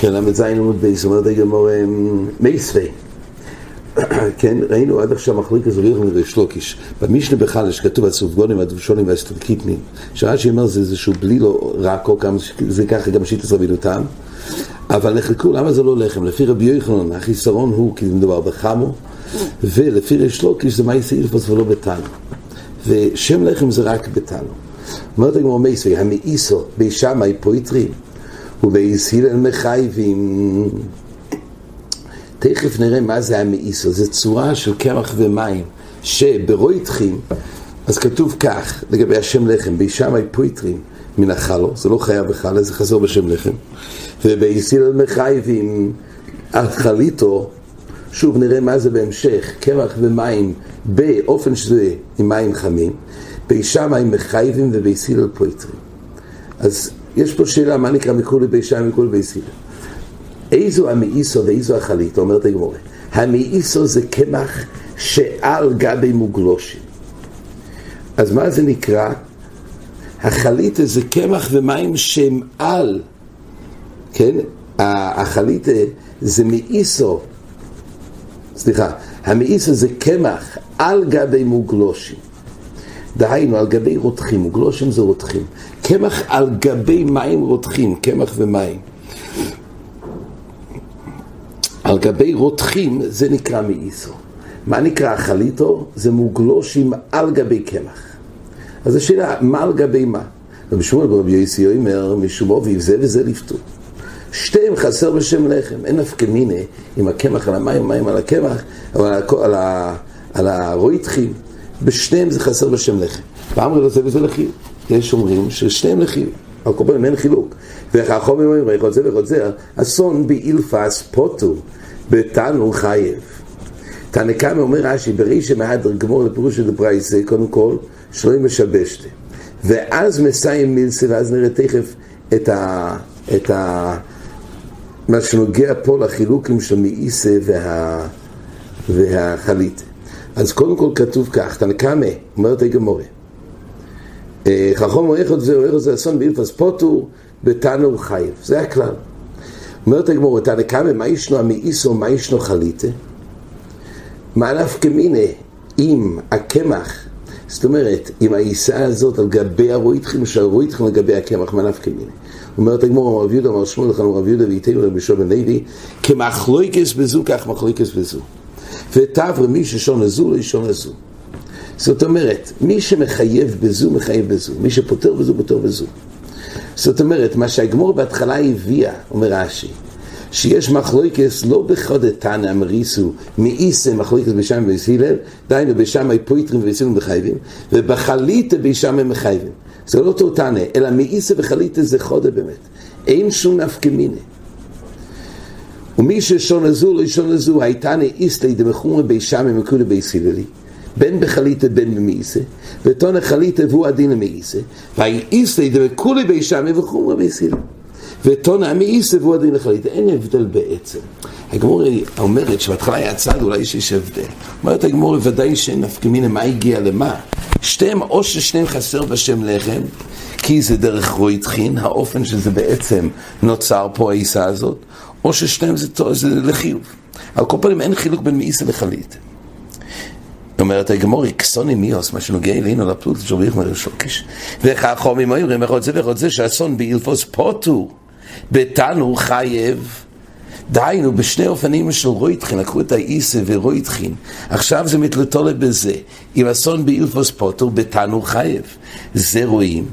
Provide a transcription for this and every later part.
כן, ל"ז עמוד ב', אומרת הגמרא מיתיבי. כן, ראינו עד עכשיו מחלוקת רבי יוחנן וריש לקיש. במשנה בחלה כתוב הסופגנים והדובשנים והאסקריטים, שרש"י אומר זה איזשהו בלילה רכה, זה ככה גם שיטת רבינו תם. אבל נחלקו, למה זה לא לחם? לפי רבי יוחנן, החיסרון הוא כי מדובר בחמה, ולפי ריש לקיש זה מעשה אילפס ולא בתנור. ושם לחם זה רק בתנור. אומרת הגמור מייסווי, המאיסו בישמאי פויטרים. ובייסילל מחייבים. תכף נראה מה זה המאיסו, זה צורה של קמח ומים, שברויתחים, אז כתוב כך, לגבי השם לחם, בישמאי פויטרים מן החלו, זה לא חייב בחלה, זה חזור בשם לחם, ובייסילל מחייבים על חליטו, שוב נראה מה זה בהמשך, קמח ומים באופן שזה עם מים חמים, בישמאי מחייבים ובייסילל פויטרים. אז יש פה שאלה, מה נקרא מכולי בי שם מכולי בי סילה? איזו המאיסו ואיזו החלית, אומרת הגמורה. המאיסו זה קמח שעל גבי מוגלושים. אז מה זה נקרא? החליטה זה קמח ומים שהם על, כן? החליטה זה מאיסו, סליחה, המאיסו זה קמח על גבי מוגלושים. דהיינו, על גבי רותחים, מוגלושים זה רותחים. קמח על גבי מים רותחים, קמח ומים. על גבי רותחים זה נקרא מאיסו. מה נקרא חליטו? זה מוגלושים על גבי קמח. אז השאלה, מה על גבי מה? רבי שמואל ברבי יוסי אומר, משום אביב זה וזה לפתור. שתיהם חסר בשם לחם, אין נפקא מיני עם הקמח על המים, מים על הקמח, על, על, על הרויתחים, בשניהם זה חסר בשם לחם. ואמרי לו זה וזה לחיוב. יש אומרים ששניהם לחיוב, על כל פנים אין חילוק. וחכמים אומרים, ויכול זה ויכול זה, אסון באילפס פוטו, בתנו חייב. תנקמה אומר רש"י, ברישא מהדר גמור לפירוש של דברייסה, קודם כל, שלא משבשת. ואז מסיים מילסה, ואז נראה תכף את ה... את ה... מה שנוגע פה לחילוקים של מאיסה וה... והחליטה. אז קודם כל כתוב כך, תנקמה, אומרת הגמורה, חכם או איך זה או איך זה אסון באילפס פוטו בתנו חייב, זה הכלל. אומרת הגמור, תנקמה, מה ישנו המאיסו, מה ישנו חליטה? מה נפקא מיני אם הקמח, זאת אומרת, אם העיסה הזאת על גבי הרויתחים, שהרויתחים על גבי הקמח, מה נפקא מיני? אומרת הגמור, אמר רב יהודה, אמר שמואל לכם, רב יהודה ואיתנו רבי שובל לוי, כמחלויקס בזו, כך מחלויקס בזו. ותברא מי ששון הזו, לא ישון הזו. זאת אומרת, מי שמחייב בזו, מחייב בזו. מי שפוטר בזו, פוטר בזו. זאת אומרת, מה שהגמור בהתחלה הביאה, אומר רש"י, שיש מחלוקס לא בחוד תנא אמריסו מאיסה מחלוקס בשם ובהלל, דהיינו בשם פויטרים ובסילים מחייבים, ובחליטה בשם מחייבים. זה לא אותו תנא, אלא מאיסה וחליטה זה חודה באמת. אין שום נפקא מיני. ומי ששון הזו לא שון הזו, הייתנא איסלי דמחומרי בישם ומקולי ביסילי. בין בחליטה בין במאיסה, ותונה חליטה והוא הדין המאיסה, והאי איסלי דמקולי בישמי וחומרה ביסילה. ותונה המאיסה והוא הדין לחליטה. אין הבדל בעצם. הגמור אומרת שבהתחלה היה צד, אולי שיש הבדל. אומרת הגמור, ודאי שאין נפקא מינה מה הגיע למה. שתיהם, או ששניהם חסר בשם לחם, כי זה דרך רויטחין, האופן שזה בעצם נוצר פה העיסה הזאת, או ששניהם זה, זה לחיוב. על כל פנים אין חילוק בין מאיסה לחליטה. אומרת הגמור, אקסוני מיוס, מה שנוגע אלינו לפלוט של ריחמר ושלוקיש. וחכמים אומרים, איך זה ואיך זה שאסון באילפוס פוטו, בתנו חייב. דהיינו, בשני אופנים של רויטחין, לקחו את האיסה ורויטחין. עכשיו זה מתלתולה בזה. אם אסון באילפוס פוטו, בתנו חייב. זה רואים.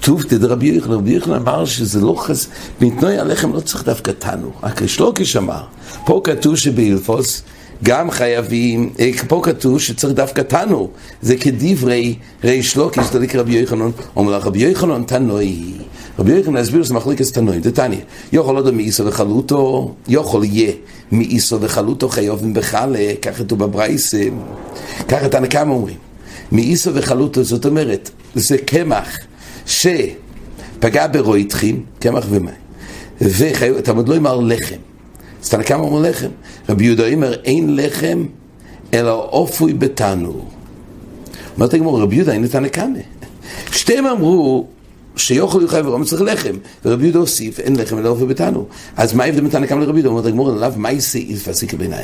טוב דרבי יוחנן, רבי יוחנן אמר שזה לא חס... מתנועי הלחם לא צריך דווקא תנו, רק שלוקיש אמר. פה כתוב שבאילפוס גם חייבים, פה כתוב שצריך דווקא תנו, זה כדברי ריש לוקיש, דליק רבי יוחנן, אומר לך רבי יוחנן תנוי. רבי יוחנן הסביר שזה מחליקס תנוי, דתניא, יכול עוד מאיסו וחלוטו, יכול יהיה מאיסו וחלוטו חיובים בחלה, כך כתוב בברייס, ככה תנא כמה אומרים. מאיסו וחלוטו, זאת אומרת, זה קמח שפגע ברויטחים, קמח ומים, ותלמוד לא אמר לחם. אז תנא כמה אומר לחם? רבי יהודה אומר, אין לחם אלא אופוי בתנור. אומרת הגמור, רבי יהודה, אין תנא כמה. שתיהם אמרו שיוכל יוחאי ורום צריך לחם, ורבי יהודה הוסיף, אין לחם אלא אופי בתנו. אז מה ההבדל בין תנא קמא לרבי יהודה? אומרת הגמור עליו, מה יישא אילפס יקר בעיניו?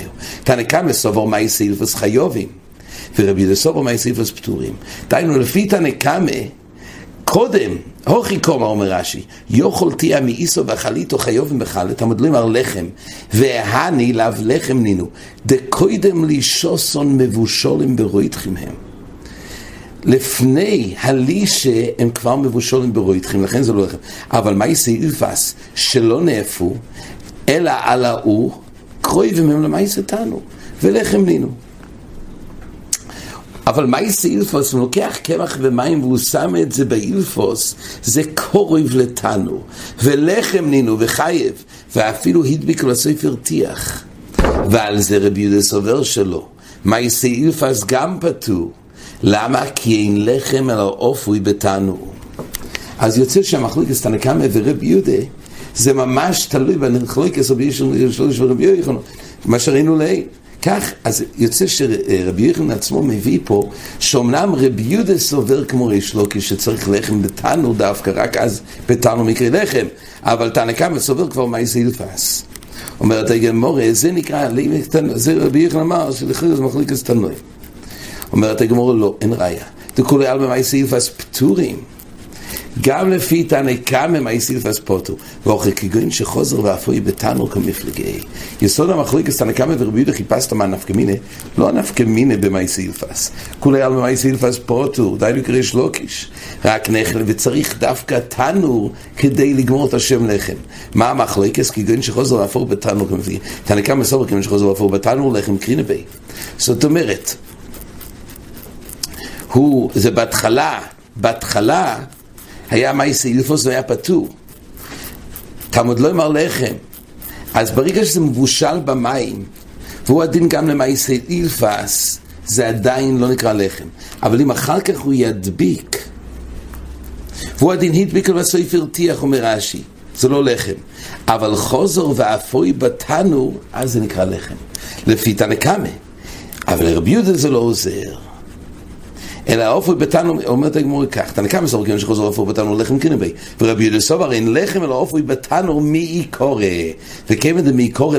תנא קמא סובר מה יישא אילפס חיובים, ורבי יהודה סובר מה יישא אילפס פטורים. דהיינו, לפי תנא קמא, קודם, הוכי קומא אומר רש"י, יוכל תהיה מאיסו וחליתו חיובים בחלת, המדלים על לחם, והני לאו לחם נינו, דקוידם לי שוסון מבושולים ברויתכם הם. לפני הלישה הם כבר מבושלים ברויתכם, לכן זה לא לחם. אבל מה יעשה אילפס שלא נאפו, אלא על ההוא, קרויבים הם למה יעשה תנו, ולחם נינו. אבל מה יעשה אילפוס? הוא לוקח קמח ומים והוא שם את זה באילפוס, זה קורב לתנו, ולחם נינו וחייב, ואפילו הדביק לספר טיח. ועל זה רבי יהודה סובר שלו. מה יעשה אילפס גם פטור. למה? כי אין לחם אלא אופוי בתנו. אז יוצא שהמחלוקת תנקמה ורבי יהודה זה ממש תלוי בנחלוקת רבי יהודה ורבי יהודה, מה שראינו לעיל. כך, אז יוצא שרבי יחנן עצמו מביא פה, שאומנם רבי יהודה סובר כמו ריש לוקי שצריך לחם בתנו דווקא, רק אז בתנו מקרה לחם, אבל תנא קמא סובר כבר מה זה ילפס. אומרת הגמורה, זה נקרא, זה רבי יחנן אמר שלכן זה מחליק את תנועים. אומרת הגמורה, לא, אין ראיה. דכולי עלמא מאי סילפס פטורים. גם לפי תנא קמא מאי סילפס פוטו. ואוכי כגוין שחוזר ואפוי בתנור כמפלגי. יסוד המחלוקת תנא קמא ורבי יהודה חיפשת מה נפקא מיניה, לא הנפקא מיניה במאי סילפס. כולי עלמא מאי סילפס פוטו, די לקרוא שלוקיש. רק נחל וצריך דווקא תנור כדי לגמור את השם לחם. מה המחלוקת? כגוין שחוזר ואפוי בתנור כמפלגי. תנא קמא סובר כגוין שחוזר ואפוי בתנור לחם קרינה בי. זאת אומרת, הוא, זה בהתחלה, בהתחלה היה מייסי אילפוס והיה פטור. תלמוד לא אמר לחם. אז ברגע שזה מבושל במים, והוא הדין גם למייסי אילפס, זה עדיין לא נקרא לחם. אבל אם אחר כך הוא ידביק, והוא הדין הדביק הסופר טיח, אומר רש"י, זה לא לחם. אבל חוזר ואפוי בתנור, אז זה נקרא לחם. לפי תנא קמא. אבל לרבי יהודה זה לא עוזר. אלא האופוי בתנו, אומרת הגמור כך, תנא כמה סורקים שחוזר האופוי בתנו לחם קינבי, ורבי יהודה סובר אין לחם אלא האופוי בתנו מי קורא, וכיוון דמי קורא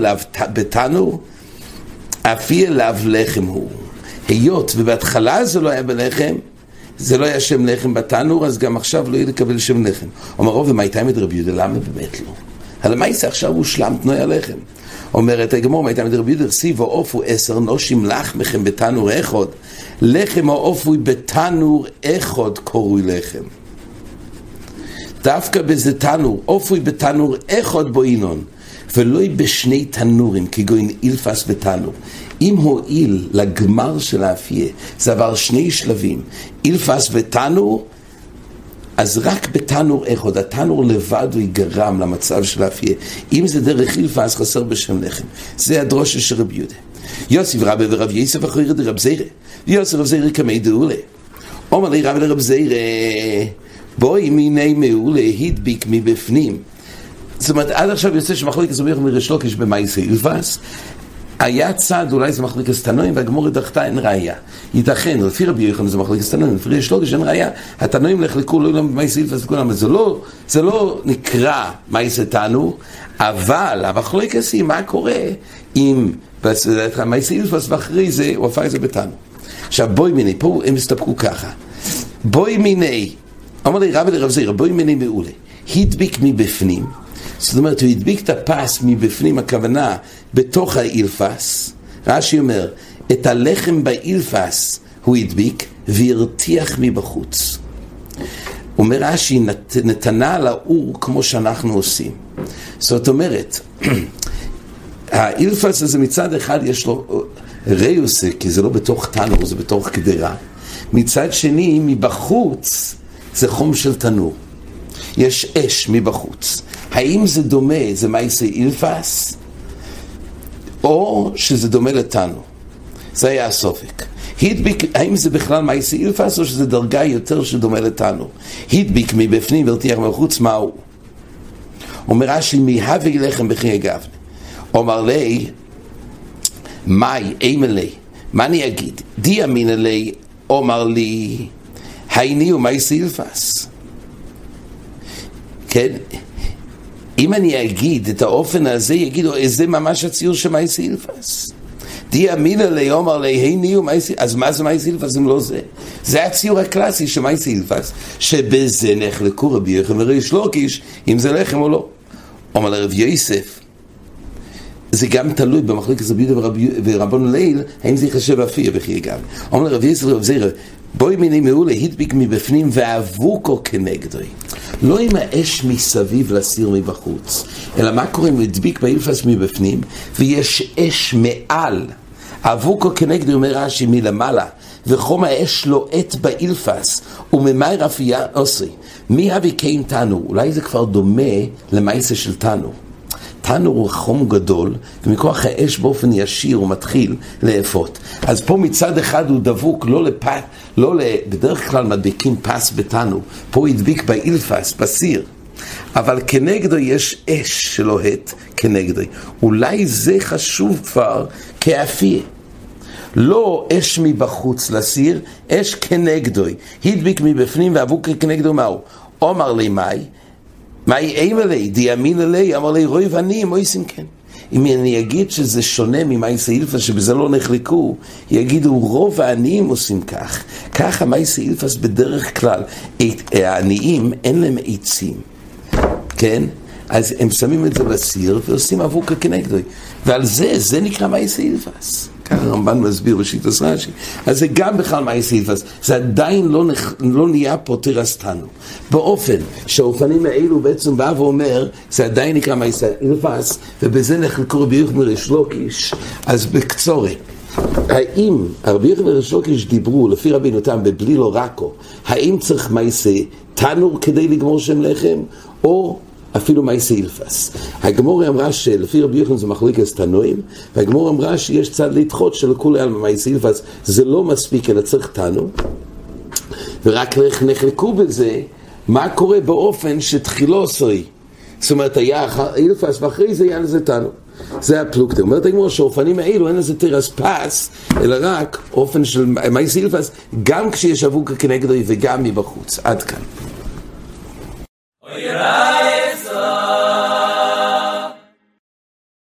בתנו, אפי אליו לחם הוא. היות ובהתחלה זה לא היה בלחם, זה לא היה שם לחם בתנור, אז גם עכשיו לא יהיה לקבל שם לחם. אומר רוב ומה הייתה את רבי יהודה, למה באמת לא? יצא עכשיו הושלם תנועי הלחם? אומרת הגמור, מה הייתה את רבי יהודה, סיבו עופו עשר נושים לחמכם בתנור אחד לחם האופוי בתנור אחד קרוי לחם. דווקא בזה תנור, אופוי בתנור אחד בו אינון, ולא בשני תנורים, כגון אילפס ותנור. אם הועיל לגמר של האפייה, זה עבר שני שלבים, אילפס ותנור, אז רק בתנור אחד, התנור לבד הוא יגרם למצב של האפייה. אם זה דרך אילפס, חסר בשם לחם. זה הדרושה של רבי יהודה. יוסף רבי ורב יסף אחרי רב זירה. יוסף רב זירה כמי דאולה. אומר לי רבי לרב זירה, בואי מיני מעולה הדביק מבפנים. זאת אומרת, עד עכשיו יוצא שמחלקת זומר מריש לוקיש במאיסי אילפס, היה צד, אולי זה מחלקת סטנועים, והגמור דחתה, אין ראייה. ייתכן, לפי רבי יוחנן זה מחלקת סטנועים, לפי ריש לוקיש אין ראייה. התנועים לחלקו לא ילם במאיסי אילפס וכולם, זה לא, זה לא נקרא מאיסי תנו, אבל המחלקת היא מה קורה אם מייסי אילפוס ואחרי זה הוא הפך את זה בתנו. עכשיו בואי מיני, פה הם הסתפקו ככה. בואי מיני, אמר לי רבי לרב זעיר, בואי מיני מעולה. הדביק מבפנים, זאת אומרת הוא הדביק את הפס מבפנים, הכוונה בתוך האילפס. רש"י אומר, את הלחם באילפס הוא הדביק והרתיח מבחוץ. אומר רש"י, נתנה על האור כמו שאנחנו עושים. זאת אומרת, האילפס הזה מצד אחד יש לו ריוס, כי זה לא בתוך תנור, זה בתוך קדרה. מצד שני, מבחוץ זה חום של תנור. יש אש מבחוץ. האם זה דומה, זה מייסי אילפס, או שזה דומה לתנור? זה היה הסופק. הדביק, האם זה בכלל מייסי אילפס, או שזה דרגה יותר שדומה לתנור? הדביק מבפנים והרתיח מבחוץ, מהו? אומר רש"י, מהווה לחם בחיי גבנה. אומר לי, מאי, אימה לי, מה אני אגיד? די אמינא לי, אומר לי, הייני ומאי סילפס. כן? אם אני אגיד את האופן הזה, יגידו, זה ממש הציור של מאי סילפס. די אמינא ליאמר להיני ומאי סילפס, אז מה זה מאי סילפס אם לא זה? זה הציור הקלאסי של מאי סילפס, שבזה נחלקו רבי יחם וריש לוקיש, אם זה לחם או לא. אומר לרב יוסף, זה גם תלוי במחלקת רבי יהודה ורבון ליל, האם זה ייחשב אפיה בכי גם. אומר לרב יוסף ורב זירא, בואי מיני מעולה, הדביק מבפנים ואבוקו כנגדוי. לא עם האש מסביב לסיר מבחוץ, אלא מה קורה אם הוא הדביק באילפס מבפנים, ויש אש מעל. אבוקו כנגדוי אומר רש"י מלמעלה, וחום האש לוהט באילפס, וממאי רפייה עושי. מי אבי קיים תנו? אולי זה כבר דומה למעשה של תנו. תנור הוא חום גדול, ומכוח האש באופן ישיר הוא מתחיל לאפות. אז פה מצד אחד הוא דבוק לא לפ... לא ל... בדרך כלל מדביקים פס בתנור, פה הוא הדביק באילפס, בסיר. אבל כנגדו יש אש שלוהט כנגדו. אולי זה חשוב כבר כאפיה. לא אש מבחוץ לסיר, אש כנגדו. הדביק מבפנים ואבוק כנגדו מהו? עומר לי מאי, מאי אימא לי, דיאמין לי, אמר לי רוי ואני, מויסים כן. אם אני אגיד שזה שונה ממאי סאילפס, שבזה לא נחלקו, יגידו רוב העניים עושים כך. ככה מאי סאילפס בדרך כלל, העניים אין להם עצים, כן? אז הם שמים את זה בסיר ועושים אבוקה כנגדו. ועל זה, זה נקרא מאי סאילפס. ככה הרמב"ן מסביר בשיטת רש"י. אז זה גם בכלל מאייסילפס, זה עדיין לא, נח, לא נהיה פוטר אסתנו. באופן שהאופנים האלו בעצם בא ואומר, זה עדיין נקרא מאייסילפס, ובזה נחלקו רבי יוחנן וריש לוקיש, אז בקצורת. האם רבי יוחנן וריש לוקיש דיברו לפי רבינו תם בבלי לא רקו, האם צריך מייסי תנור כדי לגמור שם לחם, או אפילו מייסי אילפס. הגמור אמרה שלפי רבי יוחנן זה מחליקס תנועים, והגמור אמרה שיש צד לדחות שלכולי על מייסי אילפס זה לא מספיק אלא צריך תנו, ורק נחלקו בזה מה קורה באופן שתחילו עשוי. זאת אומרת, היה אילפס ואחרי זה היה לזה תנו. זה הפלוגתא. אומרת הגמור שהאופנים האלו אין לזה תרס פס, אלא רק אופן של מייסי אילפס, גם כשיש אבוקה כנגדו וגם מבחוץ. עד כאן.